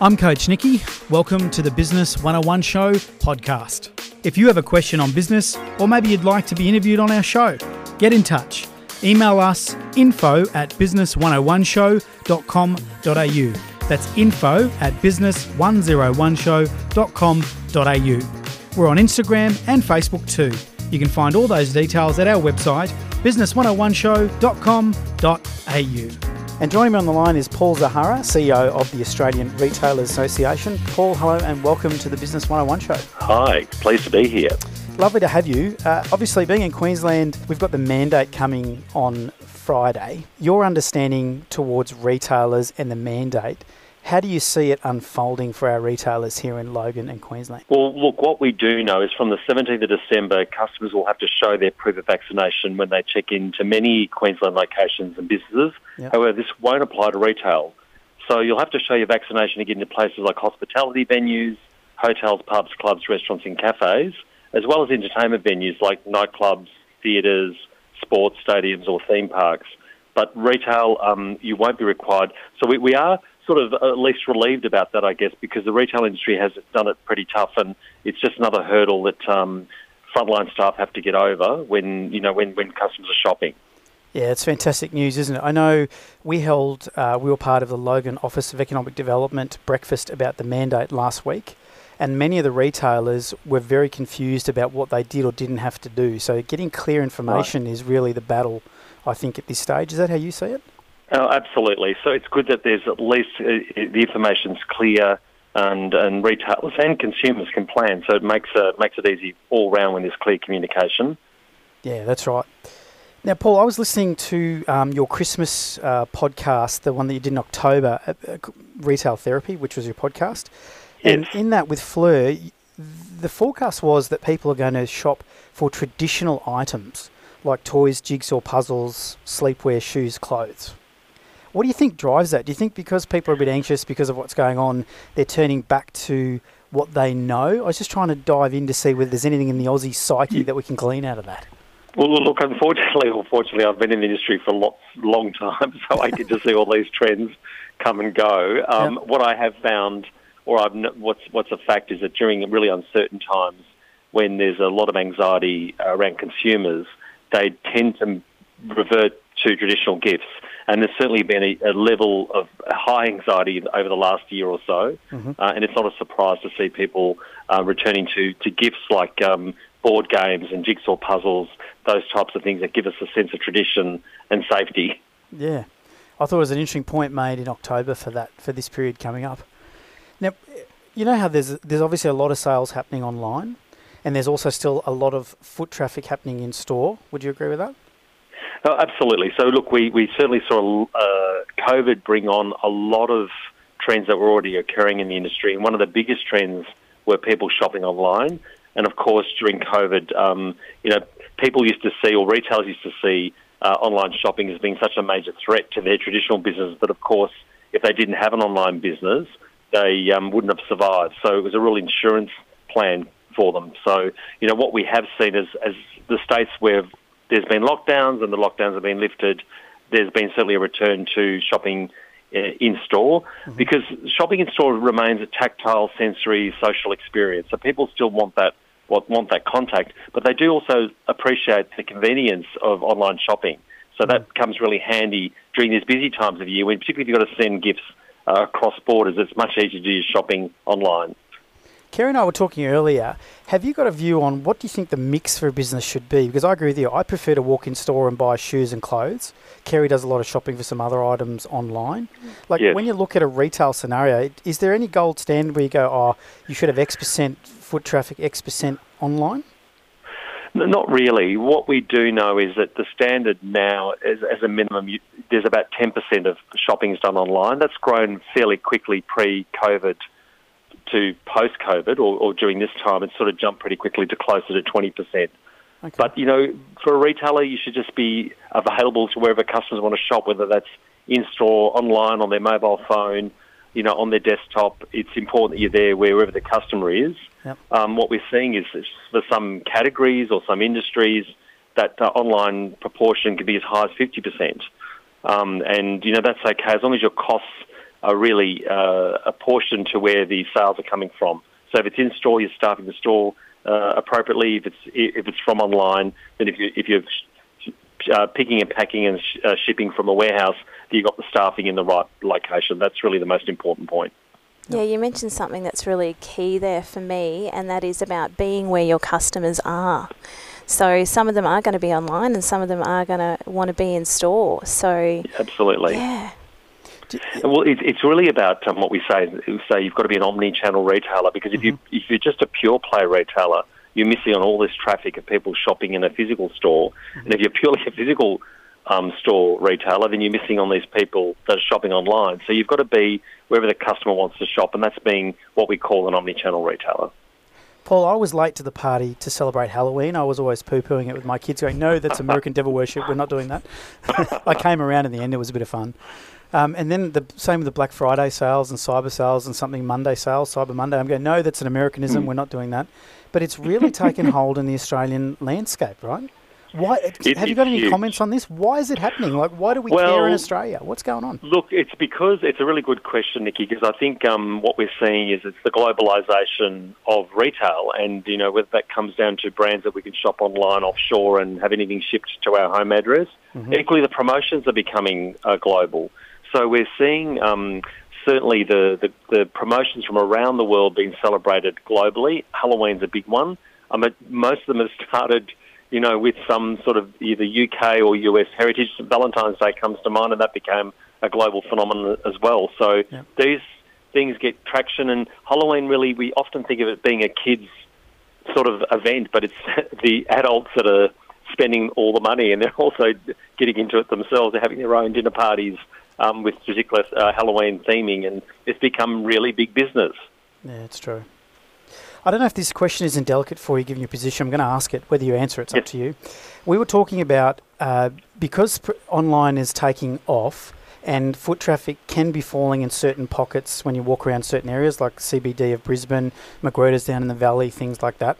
I'm Coach Nikki. Welcome to the Business 101 Show podcast. If you have a question on business, or maybe you'd like to be interviewed on our show, get in touch. Email us info at business101show.com.au. That's info at business101show.com.au. We're on Instagram and Facebook too. You can find all those details at our website, business101show.com.au. And joining me on the line is Paul Zahra, CEO of the Australian Retailers Association. Paul, hello and welcome to the Business 101 show. Hi, pleased to be here. Lovely to have you. Uh, obviously, being in Queensland, we've got the mandate coming on Friday. Your understanding towards retailers and the mandate how do you see it unfolding for our retailers here in Logan and Queensland? Well, look, what we do know is from the 17th of December, customers will have to show their proof of vaccination when they check into many Queensland locations and businesses. Yep. However, this won't apply to retail. So you'll have to show your vaccination to get into places like hospitality venues, hotels, pubs, clubs, restaurants, and cafes, as well as entertainment venues like nightclubs, theatres, sports stadiums, or theme parks. But retail, um, you won't be required. So we, we are sort of at least relieved about that, I guess, because the retail industry has done it pretty tough, and it's just another hurdle that um, frontline staff have to get over when you know when, when customers are shopping. Yeah, it's fantastic news, isn't it? I know we held, uh, we were part of the Logan Office of Economic Development breakfast about the mandate last week, and many of the retailers were very confused about what they did or didn't have to do. So, getting clear information right. is really the battle, I think, at this stage. Is that how you see it? Oh, absolutely. So it's good that there's at least uh, the information's clear and, and retailers and consumers can plan. So it makes, uh, makes it easy all round when there's clear communication. Yeah, that's right. Now, Paul, I was listening to um, your Christmas uh, podcast, the one that you did in October, uh, uh Retail Therapy, which was your podcast. Yes. And in that with Fleur, the forecast was that people are going to shop for traditional items like toys, jigsaw puzzles, sleepwear, shoes, clothes. What do you think drives that? Do you think because people are a bit anxious because of what's going on, they're turning back to what they know? I was just trying to dive in to see whether there's anything in the Aussie psyche that we can glean out of that. Well, look, unfortunately, or fortunately, I've been in the industry for a lot, long time, so I get to see all these trends come and go. Um, yep. What I have found, or I've, what's what's a fact, is that during really uncertain times, when there's a lot of anxiety around consumers, they tend to revert to traditional gifts. And there's certainly been a, a level of high anxiety over the last year or so. Mm-hmm. Uh, and it's not a surprise to see people uh, returning to, to gifts like um, board games and jigsaw puzzles, those types of things that give us a sense of tradition and safety. Yeah. I thought it was an interesting point made in October for that for this period coming up. Now, you know how there's there's obviously a lot of sales happening online, and there's also still a lot of foot traffic happening in store. Would you agree with that? Oh, absolutely. So, look, we, we certainly saw uh, COVID bring on a lot of trends that were already occurring in the industry. And one of the biggest trends were people shopping online. And of course, during COVID, um, you know, people used to see, or retailers used to see, uh, online shopping as being such a major threat to their traditional business that, of course, if they didn't have an online business, they um, wouldn't have survived. So it was a real insurance plan for them. So, you know, what we have seen is as the states where there's been lockdowns and the lockdowns have been lifted, there's been certainly a return to shopping uh, in store mm-hmm. because shopping in store remains a tactile, sensory, social experience. So people still want that want that contact, but they do also appreciate the convenience of online shopping. So that mm-hmm. comes really handy during these busy times of year when, particularly if you've got to send gifts uh, across borders, it's much easier to do your shopping online. Kerry and I were talking earlier. Have you got a view on what do you think the mix for a business should be? Because I agree with you. I prefer to walk in store and buy shoes and clothes. Kerry does a lot of shopping for some other items online. Like yes. when you look at a retail scenario, is there any gold standard where you go, oh, you should have X percent foot traffic, X percent online? Not really. What we do know is that the standard now, is, as a minimum, you, there's about 10% of shopping is done online. That's grown fairly quickly pre-COVID to post COVID or, or, during this time, it's sort of jumped pretty quickly to closer to 20%. Okay. But, you know, for a retailer, you should just be available to wherever customers want to shop, whether that's in store, online, on their mobile phone, you know, on their desktop. It's important that you're there wherever the customer is. Yep. Um, what we're seeing is for some categories or some industries, that uh, online proportion can be as high as 50%. Um, and, you know, that's okay as long as your costs are really uh, apportioned to where the sales are coming from. So if it's in store, you're staffing the store uh, appropriately. If it's if it's from online, then if you if you're uh, picking and packing and sh- uh, shipping from a warehouse, you've got the staffing in the right location. That's really the most important point. Yeah, you mentioned something that's really key there for me, and that is about being where your customers are. So some of them are going to be online, and some of them are going to want to be in store. So absolutely, yeah. Well, it, it's really about um, what we say. We say you've got to be an omni-channel retailer because if mm-hmm. you if you're just a pure play retailer, you're missing on all this traffic of people shopping in a physical store. Mm-hmm. And if you're purely a physical um, store retailer, then you're missing on these people that are shopping online. So you've got to be wherever the customer wants to shop, and that's being what we call an omni-channel retailer. Paul, I was late to the party to celebrate Halloween. I was always poo pooing it with my kids, going, No, that's American devil worship. We're not doing that. I came around in the end. It was a bit of fun. Um, and then the same with the Black Friday sales and Cyber sales and something Monday sales, Cyber Monday. I'm going, No, that's an Americanism. Mm. We're not doing that. But it's really taken hold in the Australian landscape, right? Why it, have you got any huge. comments on this? Why is it happening? Like, why do we well, care in Australia? What's going on? Look, it's because it's a really good question, Nikki. Because I think um, what we're seeing is it's the globalisation of retail, and you know whether that comes down to brands that we can shop online, offshore, and have anything shipped to our home address. Mm-hmm. Equally, the promotions are becoming uh, global. So we're seeing um, certainly the, the, the promotions from around the world being celebrated globally. Halloween's a big one. Um, most of them have started you know, with some sort of either UK or US heritage. Valentine's Day comes to mind, and that became a global phenomenon as well. So yeah. these things get traction, and Halloween really, we often think of it being a kids' sort of event, but it's the adults that are spending all the money, and they're also getting into it themselves. They're having their own dinner parties um, with particular uh, Halloween theming, and it's become really big business. Yeah, it's true. I don't know if this question is indelicate for you, given your position. I'm going to ask it. Whether you answer, it's yes. up to you. We were talking about uh, because pr- online is taking off and foot traffic can be falling in certain pockets when you walk around certain areas, like CBD of Brisbane, Macgruder's down in the valley, things like that.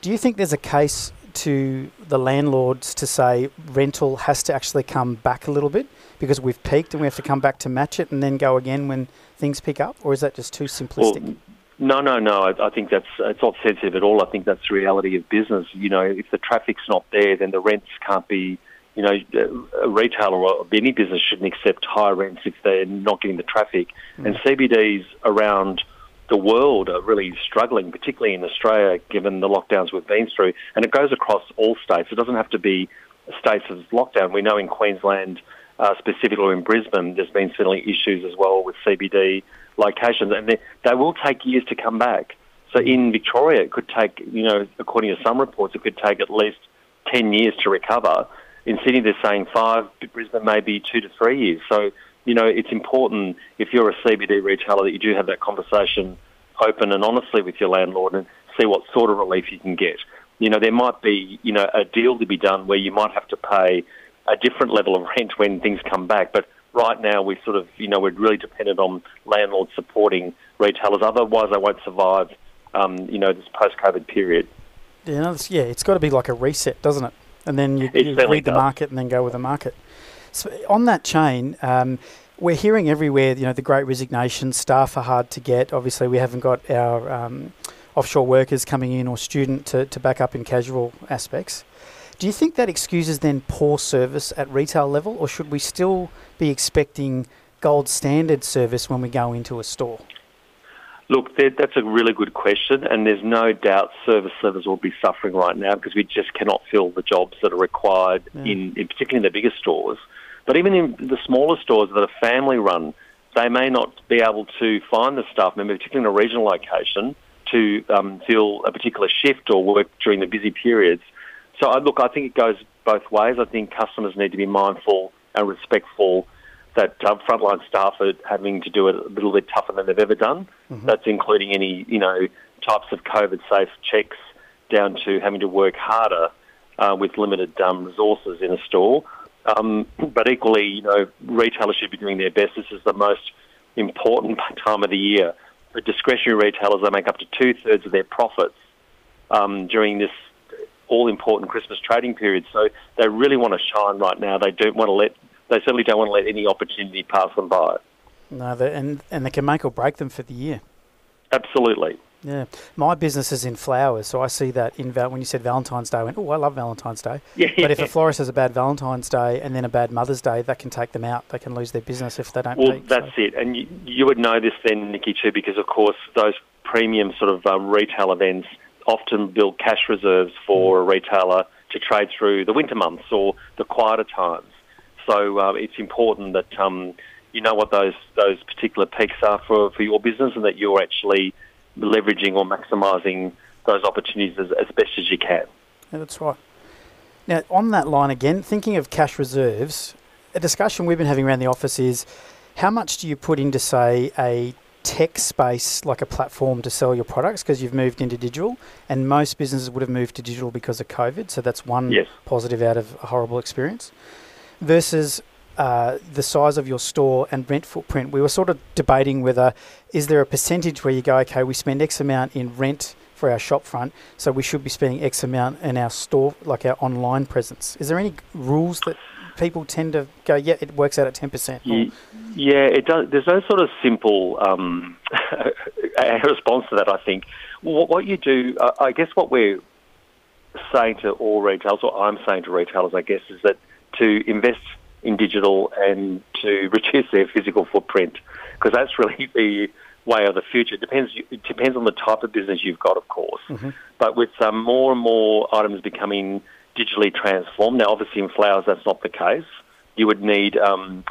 Do you think there's a case to the landlords to say rental has to actually come back a little bit because we've peaked and we have to come back to match it and then go again when things pick up, or is that just too simplistic? Well, no, no, no. I, I think that's it's not sensitive at all. I think that's the reality of business. You know, if the traffic's not there, then the rents can't be. You know, a retailer or any business shouldn't accept higher rents if they're not getting the traffic. Mm. And CBDs around the world are really struggling, particularly in Australia, given the lockdowns we've been through. And it goes across all states. It doesn't have to be states of lockdown. We know in Queensland, uh, specifically in Brisbane, there's been certainly issues as well with CBD locations, and they, they will take years to come back. So in Victoria, it could take, you know, according to some reports, it could take at least 10 years to recover. In Sydney, they're saying five, Brisbane maybe two to three years. So, you know, it's important if you're a CBD retailer that you do have that conversation open and honestly with your landlord and see what sort of relief you can get. You know, there might be, you know, a deal to be done where you might have to pay a different level of rent when things come back, but right now we sort of, you know, we're really dependent on landlords supporting retailers. Otherwise, they won't survive, um, you know, this post-COVID period. Yeah, yeah, it's got to be like a reset, doesn't it? And then you, you read the market and then go with the market. So on that chain, um, we're hearing everywhere, you know, the great resignation, staff are hard to get. Obviously, we haven't got our um, offshore workers coming in or student to, to back up in casual aspects. Do you think that excuses then poor service at retail level, or should we still be expecting gold standard service when we go into a store? Look, that's a really good question, and there's no doubt service levels will be suffering right now because we just cannot fill the jobs that are required yeah. in, in particularly in the bigger stores. But even in the smaller stores that are family run, they may not be able to find the staff member, particularly in a regional location, to um, fill a particular shift or work during the busy periods. So, I, look, I think it goes both ways. I think customers need to be mindful and respectful that uh, frontline staff are having to do it a little bit tougher than they've ever done. Mm-hmm. That's including any, you know, types of COVID-safe checks down to having to work harder uh, with limited um, resources in a store. Um, but equally, you know, retailers should be doing their best. This is the most important time of the year. For discretionary retailers, they make up to two-thirds of their profits um, during this all important Christmas trading period. So they really want to shine right now. They don't want to let they certainly don't want to let any opportunity pass them by. No, they, and and they can make or break them for the year. Absolutely. Yeah, my business is in flowers, so I see that in val- when you said Valentine's Day, I went, oh, I love Valentine's Day. Yeah. But if a florist has a bad Valentine's Day and then a bad Mother's Day, that can take them out. They can lose their business if they don't. Well, peak, that's so. it. And you, you would know this then, Nikki, too, because of course those premium sort of um, retail events often build cash reserves for a retailer to trade through the winter months or the quieter times. So uh, it's important that um, you know what those those particular peaks are for, for your business and that you're actually leveraging or maximising those opportunities as, as best as you can. Yeah, that's right. Now, on that line again, thinking of cash reserves, a discussion we've been having around the office is how much do you put into, say, a tech space like a platform to sell your products because you've moved into digital, and most businesses would have moved to digital because of COVID. So that's one Yes. positive out of a horrible experience. Versus uh, the size of your store and rent footprint. We were sort of debating whether is there a percentage where you go, okay, we spend X amount in rent for our shop front, so we should be spending X amount in our store, like our online presence. Is there any rules that people tend to go, yeah, it works out at ten percent? Ye- Yeah, it does. There's no sort of simple um, response to that. I think what, what you do, uh, I guess, what we're saying to all retailers, or I'm saying to retailers, I guess, is that to invest in digital and to reduce their physical footprint, because that's really the way of the future. It depends. It depends on the type of business you've got, of course. But with um, more and more items becoming digitally transformed, now obviously in flowers that's not the case. You would need um,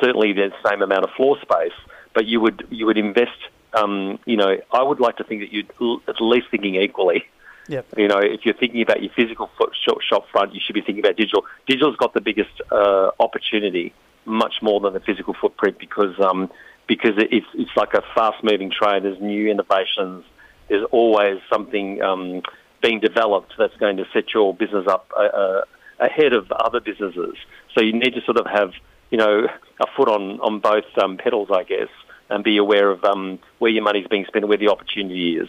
certainly the same amount of floor space, but you would you would invest. Um, you know, I would like to think that you'd l- at least thinking equally. Yep. You know, if you're thinking about your physical shop, shop front, you should be thinking about digital. Digital's got the biggest uh, opportunity, much more than the physical footprint, because um, because it's it's like a fast moving trade. There's new innovations. There's always something um, being developed that's going to set your business up uh, uh, ahead of other businesses. So you need to sort of have you know a foot on on both um, pedals, I guess, and be aware of um, where your money's being spent and where the opportunity is.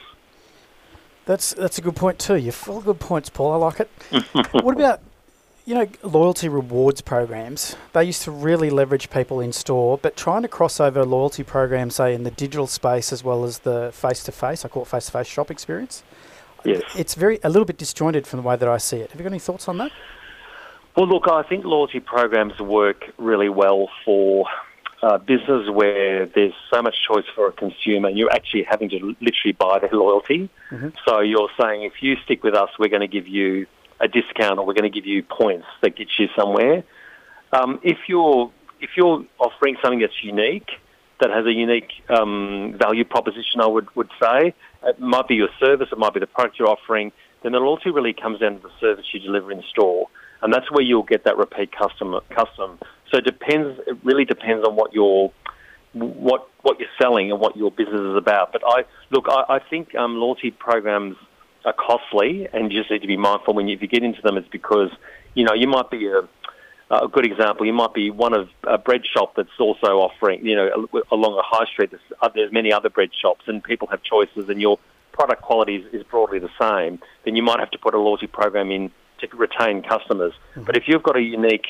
That's that's a good point too. You're full of good points, Paul. I like it. what about you know loyalty rewards programs? They used to really leverage people in store, but trying to cross over loyalty programs, say in the digital space as well as the face to face, I call it face to face shop experience. Yes. It's very a little bit disjointed from the way that I see it. Have you got any thoughts on that? Well, look, I think loyalty programs work really well for uh, business where there's so much choice for a consumer and you're actually having to literally buy their loyalty. So you're saying if you stick with us, we're going to give you a discount or we're going to give you points that get you somewhere. Um, if you're if you're offering something that's unique, that has a unique um, value proposition, I would, would say. It might be your service, it might be the product you're offering. Then the loyalty really comes down to the service you deliver in store, and that's where you'll get that repeat customer. Custom. So it depends. It really depends on what you're what what you're selling and what your business is about. But I look, I, I think um, loyalty programs are costly, and you just need to be mindful when you, if you get into them. It's because you know you might be a a good example, you might be one of a bread shop that's also offering, you know, along a high street. There's, uh, there's many other bread shops, and people have choices, and your product quality is, is broadly the same. Then you might have to put a loyalty program in to retain customers. But if you've got a unique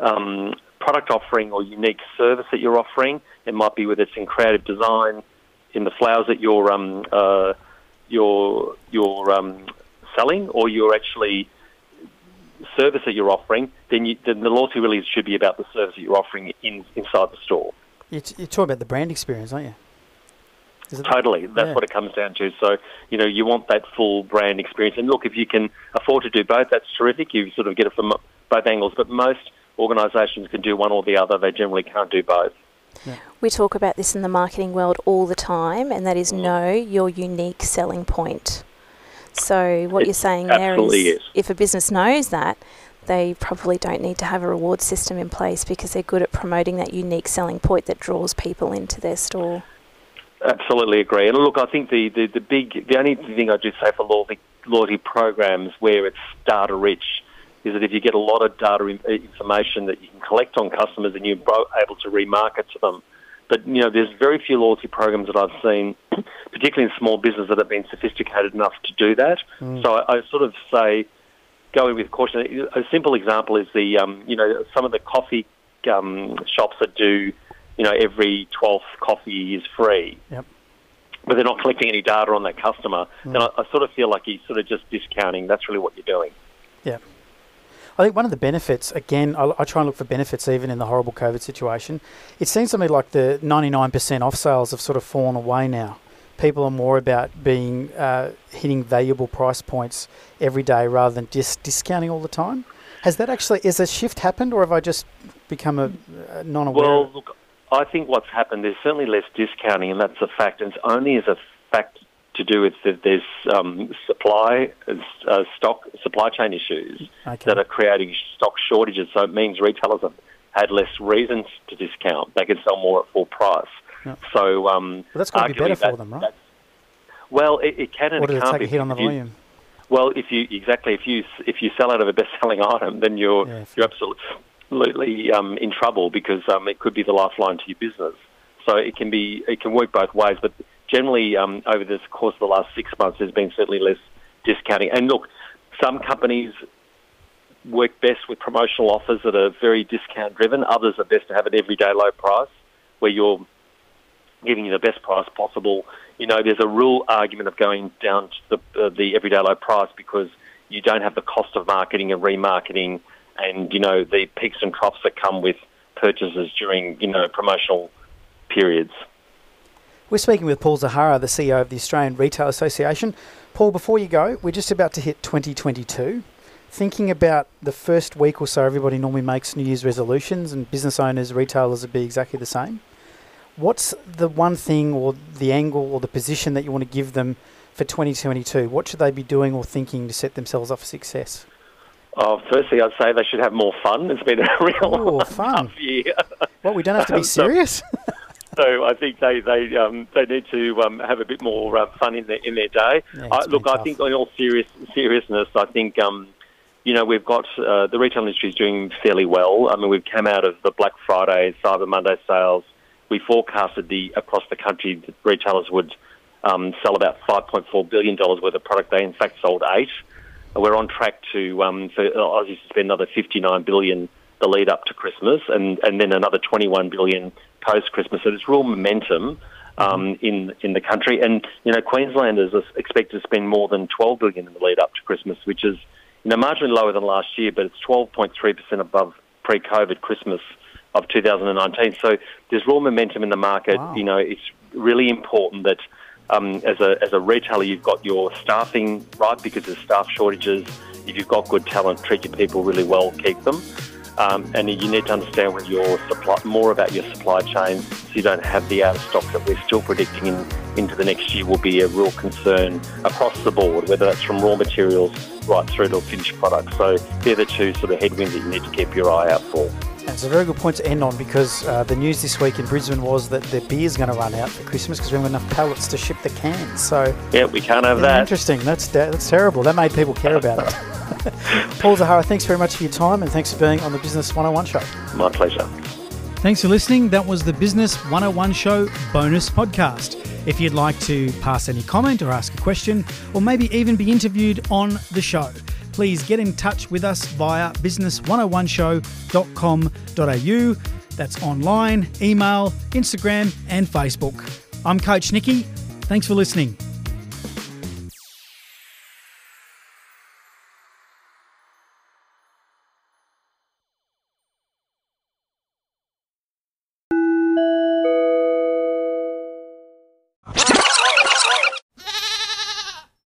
um, product offering or unique service that you're offering, it might be whether it's in creative design, in the flowers that you're um, uh, you're you're um, selling, or you're actually service that you're offering, then, you, then the loyalty really should be about the service that you're offering in, inside the store. You're, t- you're talking about the brand experience, aren't you? Is it- Totally, that's Yeah. what it comes down to. So, you know, you want that full brand experience. And look, if you can afford to do both, that's terrific. You sort of get it from both angles. But most organisations can do one or the other. They generally can't do both. We talk about this in the marketing world all the time, and that is mm-hmm. know your unique selling point. So, what It you're saying there is, is if a business knows that, they probably don't need to have a reward system in place because they're good at promoting that unique selling point that draws people into their store. Absolutely agree. And look, I think the, the, the big, the only thing I'd just say for loyalty, loyalty programs where it's data rich is that if you get a lot of data uh, information that you can collect on customers and you're able to remarket to them. But, you know, there's very few loyalty programs that I've seen, particularly in small business, that have been sophisticated enough to do that. So I, I sort of say, go in with caution. A simple example is the, um, you know, some of the coffee um, shops that do you know, every 12th coffee is free. Yep. But they're not collecting any data on that customer. Mm. Then I, I sort of feel like he's sort of just discounting. That's really what you're doing. Yeah. I think one of the benefits, again, I, I try and look for benefits even in the horrible COVID situation. It seems to me like the 99% off sales have sort of fallen away now. People are more about being uh, hitting valuable price points every day rather than just discounting all the time. Has that actually, is a shift happened or have I just become a, a non-aware? Well, look, I think what's happened, there's certainly less discounting, and that's a fact. And it's only as a fact to do with that there's um, supply, uh, stock, supply chain issues okay. that are creating stock shortages. So it means retailers have had less reasons to discount. They can sell more at full price. Yeah. So um, well, that's got to be better for them, right? Well, it, it can and Or it can't take be. a hit on the volume? Well, if you exactly if you if you sell out of a best-selling item, then you're Yeah, you're absolutely um, in trouble because um, it could be the lifeline to your business. So it can be it can work both ways. But generally, um, over this course of the last six months, there's been certainly less discounting. And look, some companies work best with promotional offers that are very discount driven. Others are best to have an everyday low price where you're giving you the best price possible. You know, there's a real argument of going down to the, uh, the everyday low price because you don't have the cost of marketing and remarketing and, you know, the peaks and troughs that come with purchases during, you know, promotional periods. We're speaking with Paul Zahra, the CEO of the Australian Retail Association. Paul, before you go, we're just about to hit 2022. Thinking about the first week or so, everybody normally makes New Year's resolutions, and business owners, retailers would be exactly the same. What's the one thing or the angle or the position that you want to give them for 2022? What should they be doing or thinking to set themselves up for success? Oh, firstly, I'd say they should have more fun. It's been a real Ooh, fun. year. Well, we don't have to be serious. So I think they they um, they need to um, have a bit more uh, fun in their in their day. Yeah, I, look, I tough. think in all serious seriousness, I think um, you know we've got uh, the retail industry is doing fairly well. I mean, we've come out of the Black Friday, Cyber Monday sales. We forecasted the across the country that retailers would um, sell about 5.4 billion dollars worth of product. They in fact sold eight. We're on track to um, for Aussies to spend another 59 billion the lead up to Christmas, and, and then another 21 billion post Christmas. So there's real momentum um, in in the country, and you know Queenslanders are expected to spend more than 12 billion in the lead up to Christmas, which is you know marginally lower than last year, but it's 12.3 percent above pre-COVID Christmas of 2019. So there's real momentum in the market. Wow. You know, it's really important that um, as a as a retailer, you've got your staffing right because there's staff shortages. If you've got good talent, treat your people really well, keep them. Um, and you need to understand your supply, more about your supply chain, so you don't have the out of stock that we're still predicting in, into the next year will be a real concern across the board, whether that's from raw materials right through to finished products. So they're the two sort of headwinds that you need to keep your eye out for. And it's a very good point to end on because uh, the news this week in Brisbane was that the beer is going to run out for Christmas because we haven't enough pallets to ship the cans. So Yeah, we can't have yeah, that. interesting. That's that's terrible. That made people care about it. Paul Zahra, thanks very much for your time and thanks for being on the Business 101 show. My pleasure. Thanks for listening. That was the Business 101 Show bonus podcast. If you'd like to pass any comment or ask a question, or maybe even be interviewed on the show, please get in touch with us via business101show.com.au. That's online, email, Instagram, and Facebook. I'm Coach Nikki. Thanks for listening.